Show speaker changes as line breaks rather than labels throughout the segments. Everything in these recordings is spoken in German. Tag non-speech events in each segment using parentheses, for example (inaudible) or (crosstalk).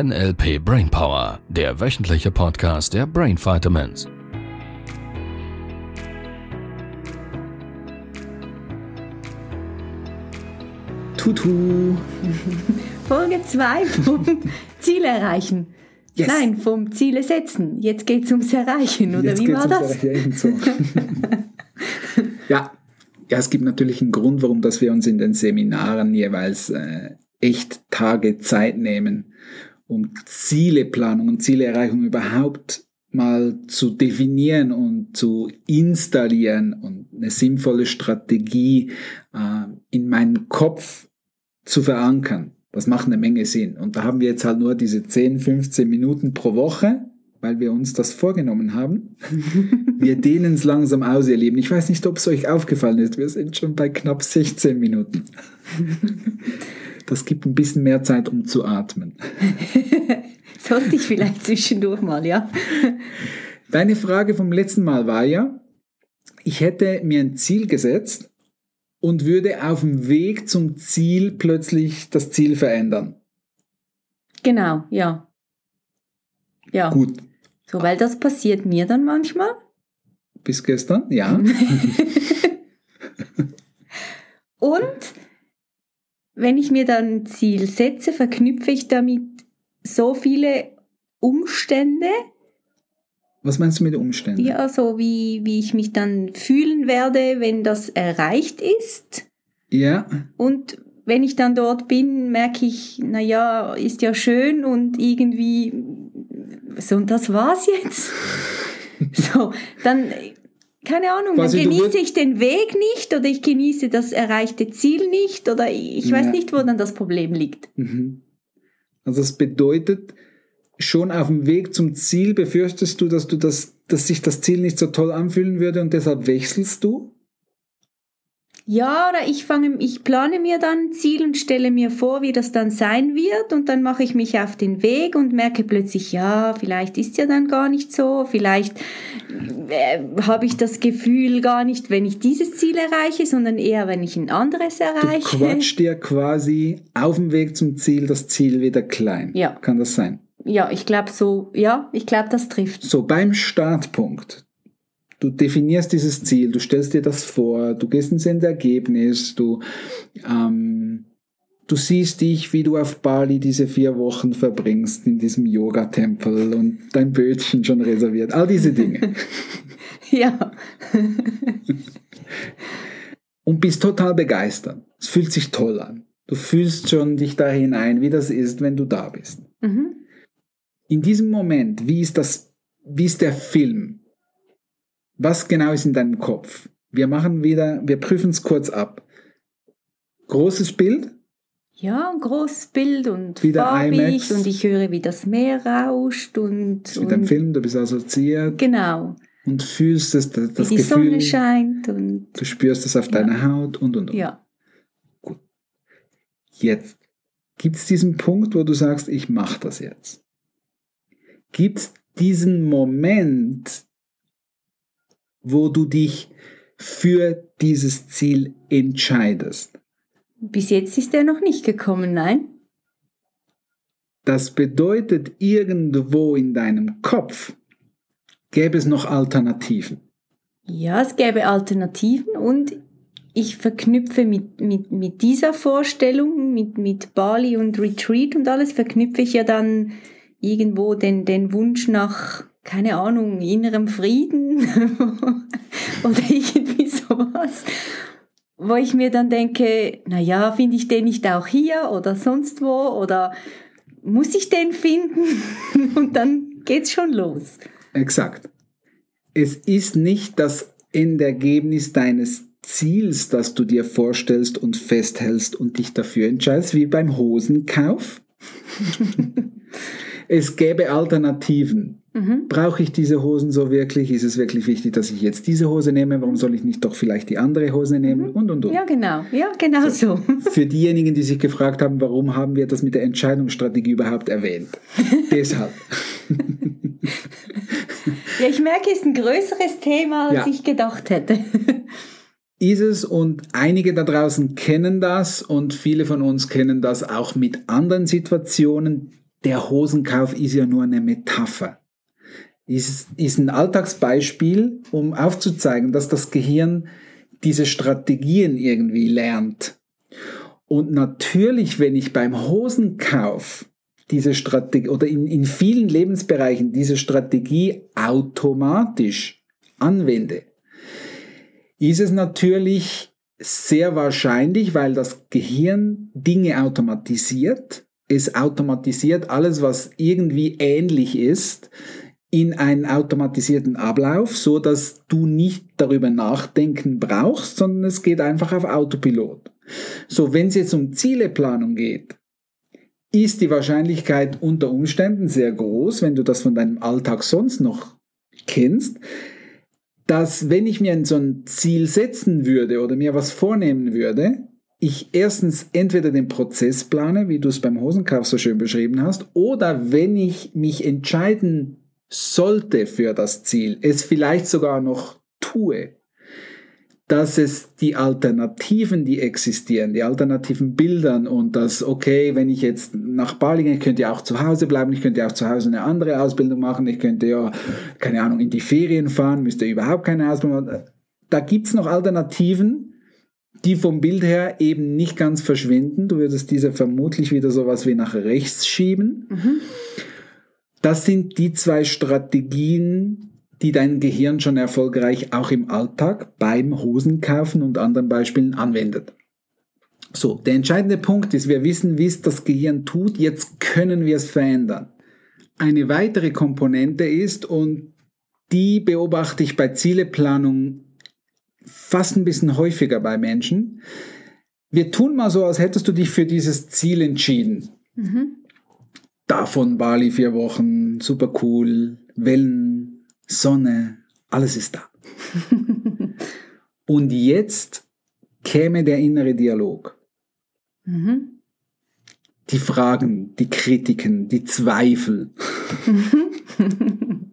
NLP Brainpower, der wöchentliche Podcast der Brain Vitamins.
Tutu. (laughs)
Folge 2 vom Ziel erreichen.
Yes.
Nein, vom Ziele setzen. Jetzt geht es ums Erreichen, oder
Jetzt
wie war
ums
das?
So. (laughs) ja. ja, es gibt natürlich einen Grund, warum dass wir uns in den Seminaren jeweils äh, echt Tage Zeit nehmen, um Zieleplanung und Zielerreichung überhaupt mal zu definieren und zu installieren und eine sinnvolle Strategie äh, in meinen Kopf zu verankern. Das macht eine Menge Sinn. Und da haben wir jetzt halt nur diese 10, 15 Minuten pro Woche, weil wir uns das vorgenommen haben. (laughs) wir dehnen es langsam aus, ihr Lieben. Ich weiß nicht, ob es euch aufgefallen ist. Wir sind schon bei knapp 16 Minuten. (laughs) Das gibt ein bisschen mehr Zeit, um zu atmen. (laughs)
Sollte ich vielleicht zwischendurch mal, ja?
Deine Frage vom letzten Mal war ja, ich hätte mir ein Ziel gesetzt und würde auf dem Weg zum Ziel plötzlich das Ziel verändern.
Genau, ja. Ja.
Gut,
So, weil das passiert mir dann manchmal.
bis gestern, ja. (laughs)
Und wenn ich mir dann ein Ziel setze, verknüpfe ich damit so viele Umstände,
Was meinst du mit Umständen?
ja, so wie, wie ich mich dann fühlen werde, wenn das erreicht ist.
Ja,
Und wenn ich dann dort bin, merke ich, naja, ist ja schön und irgendwie, so, und das war's jetzt. (laughs) so, dann, keine Ahnung, dann genieße ich den Weg nicht oder ich genieße das erreichte Ziel nicht oder ich weiß
Ja.
nicht, wo dann das Problem liegt.
Mhm. Also das bedeutet, schon auf dem Weg zum Ziel befürchtest du, dass du das, dass sich das Ziel nicht so toll anfühlen würde und deshalb wechselst du?
Ja, oder ich fange, ich plane mir dann ein Ziel und stelle mir vor, wie das dann sein wird und dann mache ich mich auf den Weg und merke plötzlich, ja, vielleicht ist ja dann gar nicht so, vielleicht äh, habe ich das Gefühl gar nicht, wenn ich dieses Ziel erreiche, sondern eher, wenn ich ein anderes
Du
erreiche.
quatschst dir quasi auf dem Weg zum Ziel das Ziel wieder klein.
Ja.
Kann das sein?
Ja, ich glaube so, ja, ich glaube, das trifft.
So, beim Startpunkt. Du definierst dieses Ziel, du stellst dir das vor, du gehst ins Endergebnis, du, ähm, du siehst dich, wie du auf Bali diese vier Wochen verbringst in diesem Yoga-Tempel und dein Bötchen schon reserviert, all diese Dinge. (laughs)
Ja, (laughs)
und bist total begeistert. Es fühlt sich toll an. Du fühlst schon dich da hinein, wie das ist, wenn du da bist.
mhm.
In diesem Moment, wie ist das, wie ist der Film? Was genau ist in deinem Kopf? Wir machen wieder, wir prüfen es kurz ab. Großes Bild,
ja, ein großes Bild und
Wieder
farbig
IMAX.
und ich höre, wie das Meer rauscht und,
mit dem Film, du bist assoziiert
genau,
und fühlst es, das, das
wie die
Gefühl,
Sonne scheint und
du spürst es auf deiner Haut und und und.
ja.
Jetzt gibt es diesen Punkt, wo du sagst, ich mache das jetzt. Gibt es diesen Moment, wo du dich für dieses Ziel entscheidest?
Bis jetzt ist er noch nicht gekommen, nein?
Das bedeutet, irgendwo in deinem Kopf gäbe es noch Alternativen.
Ja, es gäbe Alternativen und ich verknüpfe mit, mit, mit dieser Vorstellung, mit, mit Bali und Retreat und alles, verknüpfe ich ja dann irgendwo den, den Wunsch nach, keine Ahnung, innerem Frieden (laughs) oder irgendwie sowas, wo ich mir dann denke, naja, finde ich den nicht auch hier oder sonst wo oder muss ich den finden? (laughs) Und dann geht's schon los.
Exakt. Es ist nicht das Endergebnis deines Ziels, das du dir vorstellst und festhältst und dich dafür entscheidest, wie beim Hosenkauf. (laughs) es gäbe Alternativen.
Mhm.
Brauche ich diese Hosen so wirklich? Ist es wirklich wichtig, dass ich jetzt diese Hose nehme? Warum soll ich nicht doch vielleicht die andere Hose nehmen? Und, und, und.
Ja, genau. Ja, genau so. (laughs)
Für diejenigen, die sich gefragt haben, warum haben wir das mit der Entscheidungsstrategie überhaupt erwähnt? (laughs) Deshalb.
Ja, ich merke, es ist ein größeres Thema, als
Ja.
ich gedacht hätte.
Ist es und einige da draußen kennen das und viele von uns kennen das auch mit anderen Situationen, der Hosenkauf ist ja nur eine Metapher. Ist, ist ein Alltagsbeispiel, um aufzuzeigen, dass das Gehirn diese Strategien irgendwie lernt. Und natürlich, wenn ich beim Hosenkauf diese Strategie oder in, in vielen Lebensbereichen diese Strategie automatisch anwende, ist es natürlich sehr wahrscheinlich, weil das Gehirn Dinge automatisiert. Es automatisiert alles, was irgendwie ähnlich ist, in einen automatisierten Ablauf, so dass du nicht darüber nachdenken brauchst, sondern es geht einfach auf Autopilot. So, wenn es jetzt um Zieleplanung geht, ist die Wahrscheinlichkeit unter Umständen sehr groß, wenn du das von deinem Alltag sonst noch kennst, dass wenn ich mir so ein Ziel setzen würde oder mir was vornehmen würde, ich erstens entweder den Prozess plane, wie du es beim Hosenkauf so schön beschrieben hast, oder wenn ich mich entscheiden sollte für das Ziel, es vielleicht sogar noch tue, dass es die Alternativen, die existieren, die alternativen Bildern und das, okay, wenn ich jetzt nach Bali gehe, ich könnte ja auch zu Hause bleiben, ich könnte ja auch zu Hause eine andere Ausbildung machen, ich könnte ja, keine Ahnung, in die Ferien fahren, müsste überhaupt keine Ausbildung machen. Da gibt's noch Alternativen, die vom Bild her eben nicht ganz verschwinden. Du würdest diese vermutlich wieder sowas wie nach rechts schieben. Mhm. Das sind die zwei Strategien, die dein Gehirn schon erfolgreich auch im Alltag beim Hosenkaufen und anderen Beispielen anwendet. So, der entscheidende Punkt ist, wir wissen, wie es das Gehirn tut, jetzt können wir es verändern. Eine weitere Komponente ist, und die beobachte ich bei Zieleplanung fast ein bisschen häufiger bei Menschen, wir tun mal so, als hättest du dich für dieses Ziel entschieden. Mhm. Davon Bali vier Wochen, super cool, Wellen, Sonne, alles ist da. Und jetzt käme der innere Dialog. Mhm. Die Fragen, die Kritiken, die Zweifel. (laughs)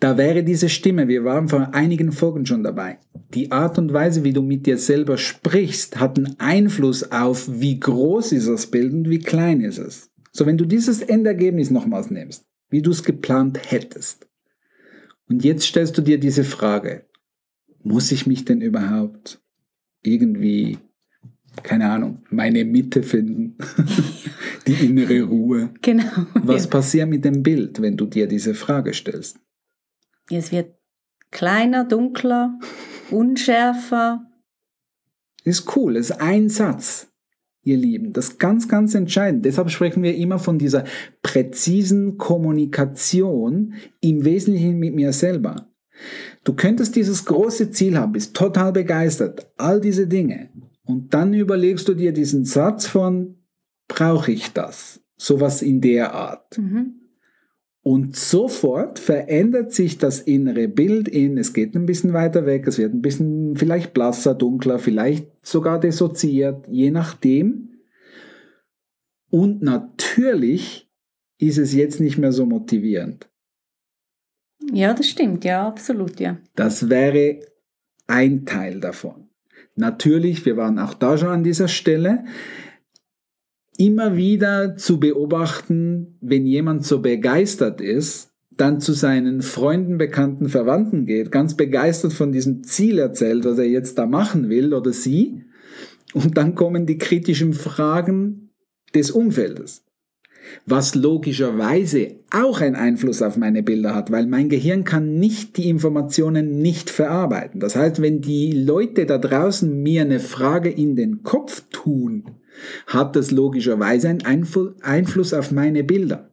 da wäre diese Stimme, wir waren vor einigen Folgen schon dabei. Die Art und Weise, wie du mit dir selber sprichst, hat einen Einfluss auf, wie groß ist das Bild und wie klein ist es. So, wenn du dieses Endergebnis nochmals nimmst, wie du es geplant hättest, und jetzt stellst du dir diese Frage, muss ich mich denn überhaupt irgendwie, keine Ahnung, meine Mitte finden, (laughs) die innere Ruhe?
Genau.
Was ja. passiert mit dem Bild, wenn du dir diese Frage stellst?
Es wird kleiner, dunkler, unschärfer.
Ist cool, ist ein Satz ihr Lieben. Das ist ganz, ganz entscheidend. Deshalb sprechen wir immer von dieser präzisen Kommunikation im Wesentlichen mit mir selber. Du könntest dieses große Ziel haben, bist total begeistert, all diese Dinge. Und dann überlegst du dir diesen Satz von, brauche ich das? Sowas in der Art. Mhm. Und sofort verändert sich das innere Bild in, es geht ein bisschen weiter weg, es wird ein bisschen vielleicht blasser, dunkler, vielleicht sogar dissoziiert, je nachdem. Und natürlich ist es jetzt nicht mehr so motivierend.
Ja, das stimmt, ja, absolut, ja.
Das wäre ein Teil davon. Natürlich, wir waren auch da schon an dieser Stelle immer wieder zu beobachten, wenn jemand so begeistert ist, dann zu seinen Freunden, Bekannten, Verwandten geht, ganz begeistert von diesem Ziel erzählt, was er jetzt da machen will oder sie. Und dann kommen die kritischen Fragen des Umfeldes. Was logischerweise auch einen Einfluss auf meine Bilder hat, weil mein Gehirn kann nicht die Informationen nicht verarbeiten. Das heißt, wenn die Leute da draußen mir eine Frage in den Kopf tun, hat das logischerweise einen Einfluss auf meine Bilder.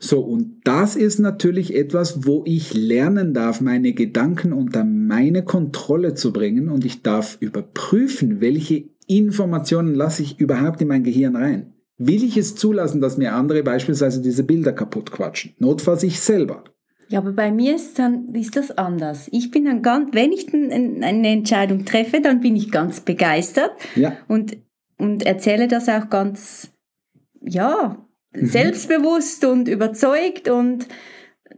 So, und das ist natürlich etwas, wo ich lernen darf, meine Gedanken unter meine Kontrolle zu bringen und ich darf überprüfen, welche Informationen lasse ich überhaupt in mein Gehirn rein. Will ich es zulassen, dass mir andere beispielsweise diese Bilder kaputt quatschen? Notfalls ich selber.
Ja, aber bei mir ist dann ist das anders. Ich bin dann ganz, wenn ich eine Entscheidung treffe, dann bin ich ganz begeistert ja. und und erzähle das auch ganz, ja, mhm. selbstbewusst und überzeugt und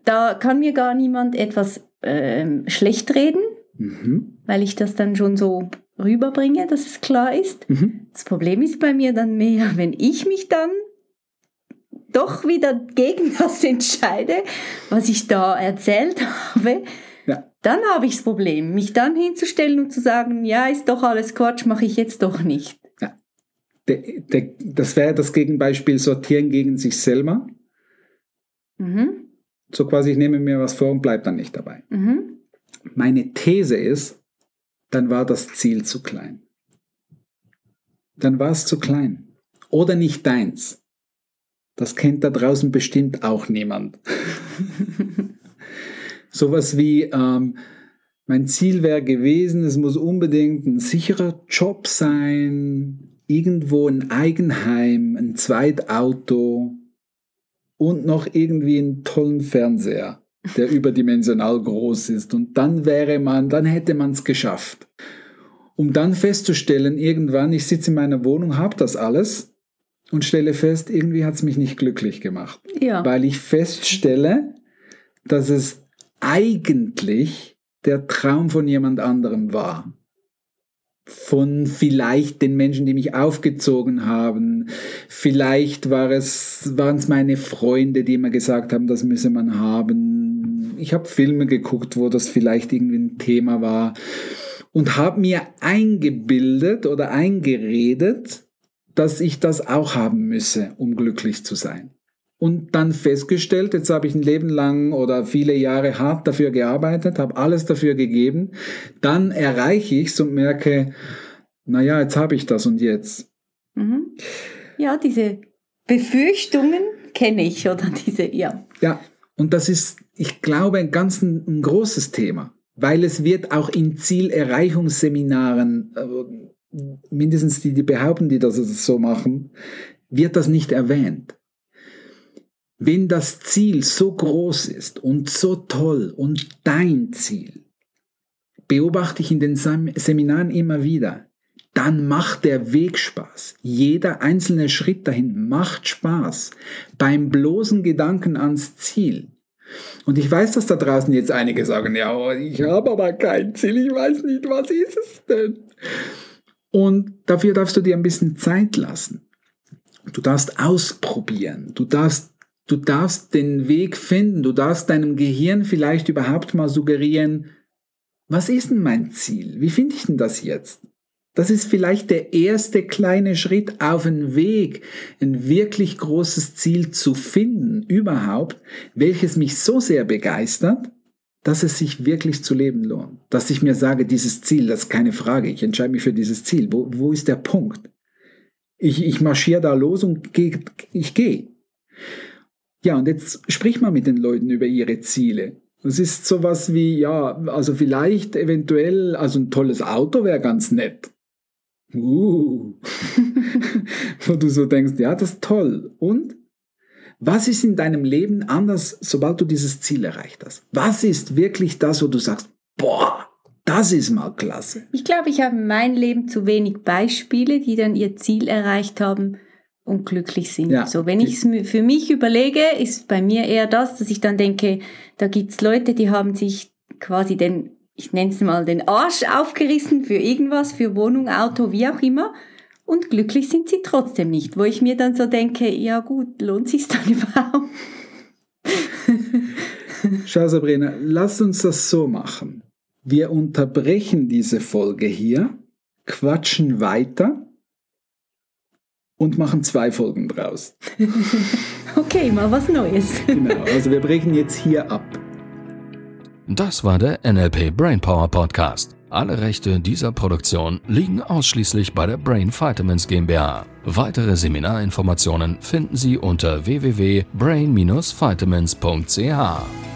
da kann mir gar niemand etwas ähm, schlecht reden, mhm. weil ich das dann schon so rüberbringe, dass es klar ist. Mhm. Das Problem ist bei mir dann mehr, (laughs) wenn ich mich dann doch wieder gegen (laughs) das entscheide, was ich da erzählt (laughs) habe,
Ja.
dann habe ich das Problem, mich dann hinzustellen und zu sagen, ja, ist doch alles Quatsch, mache ich jetzt doch nicht.
De, de, das wäre das Gegenbeispiel sortieren gegen sich selber.
Mhm.
So quasi, ich nehme mir was vor und bleib dann nicht dabei.
Mhm.
Meine These ist, dann war das Ziel zu klein. Dann war es zu klein. Oder nicht deins. Das kennt da draußen bestimmt auch niemand. (laughs) Sowas wie, ähm, mein Ziel wäre gewesen, es muss unbedingt ein sicherer Job sein, irgendwo ein Eigenheim, ein Zweitauto und noch irgendwie einen tollen Fernseher, der (laughs) überdimensional groß ist. Und dann wäre man, dann hätte man es geschafft. Um dann festzustellen, irgendwann, ich sitze in meiner Wohnung, habe das alles und stelle fest, irgendwie hat es mich nicht glücklich gemacht
Ja.
weil ich feststelle, dass es eigentlich der Traum von jemand anderem war. Von vielleicht den Menschen, die mich aufgezogen haben. Vielleicht war es, waren es meine Freunde, die immer gesagt haben, das müsse man haben. Ich habe Filme geguckt, wo das vielleicht irgendwie ein Thema war. Und habe mir eingebildet oder eingeredet, dass ich das auch haben müsse, um glücklich zu sein und dann festgestellt, jetzt habe ich ein Leben lang oder viele Jahre hart dafür gearbeitet, habe alles dafür gegeben, dann erreiche ich es und merke, naja, jetzt habe ich das und jetzt.
Mhm. Ja, diese Befürchtungen kenne ich, oder (laughs) diese, ja.
Ja, und das ist, ich glaube, ein ganz ein, großes Thema, weil es wird auch in Zielerreichungsseminaren, äh, mindestens die, die behaupten, die das so machen, wird das nicht erwähnt. Wenn das Ziel so groß ist und so toll und dein Ziel, beobachte ich in den Sem Seminaren immer wieder, dann macht der Weg Spaß. Jeder einzelne Schritt dahin macht Spaß. Beim bloßen Gedanken ans Ziel. Und ich weiß, dass da draußen jetzt einige sagen, ja, ich habe aber kein Ziel, ich weiß nicht, was ist es denn? Und dafür darfst du dir ein bisschen Zeit lassen. Du darfst ausprobieren. Du darfst, du darfst den Weg finden. Du darfst deinem Gehirn vielleicht überhaupt mal suggerieren, was ist denn mein Ziel? Wie finde ich denn das jetzt? Das ist vielleicht der erste kleine Schritt auf den Weg, ein wirklich großes Ziel zu finden, überhaupt, welches mich so sehr begeistert, dass es sich wirklich zu leben lohnt. Dass ich mir sage, dieses Ziel, das ist keine Frage, ich entscheide mich für dieses Ziel. Wo, wo ist der Punkt? Ich, ich marschiere da los und geh, ich gehe. Ja, und jetzt sprich mal mit den Leuten über ihre Ziele. Es ist sowas wie, ja, also vielleicht eventuell, also ein tolles Auto wäre ganz nett. Uh. (laughs) Wo du so denkst, ja, das ist toll. Und was ist in deinem Leben anders, sobald du dieses Ziel erreicht hast? Was ist wirklich das, wo du sagst, boah, das ist mal klasse?
Ich glaube, ich habe in meinem Leben zu wenig Beispiele, die dann ihr Ziel erreicht haben und glücklich sind.
Ja.
So, wenn ich es für mich überlege, ist bei mir eher das, dass ich dann denke, da gibt's Leute, die haben sich quasi den, ich nenne es mal, den Arsch aufgerissen für irgendwas, für Wohnung, Auto, wie auch immer. Und glücklich sind sie trotzdem nicht, wo ich mir dann so denke, ja gut, lohnt sich's dann (laughs) überhaupt?
Schau, Sabrina, lass uns das so machen. Wir unterbrechen diese Folge hier, quatschen weiter und machen zwei Folgen draus. (laughs)
Okay, mal was Neues.
Genau, also wir brechen jetzt hier ab.
Das war der NLP Brainpower Podcast. Alle Rechte dieser Produktion liegen ausschließlich bei der Brain Vitamins GmbH. Weitere Seminarinformationen finden Sie unter www.brain-vitamins.ch.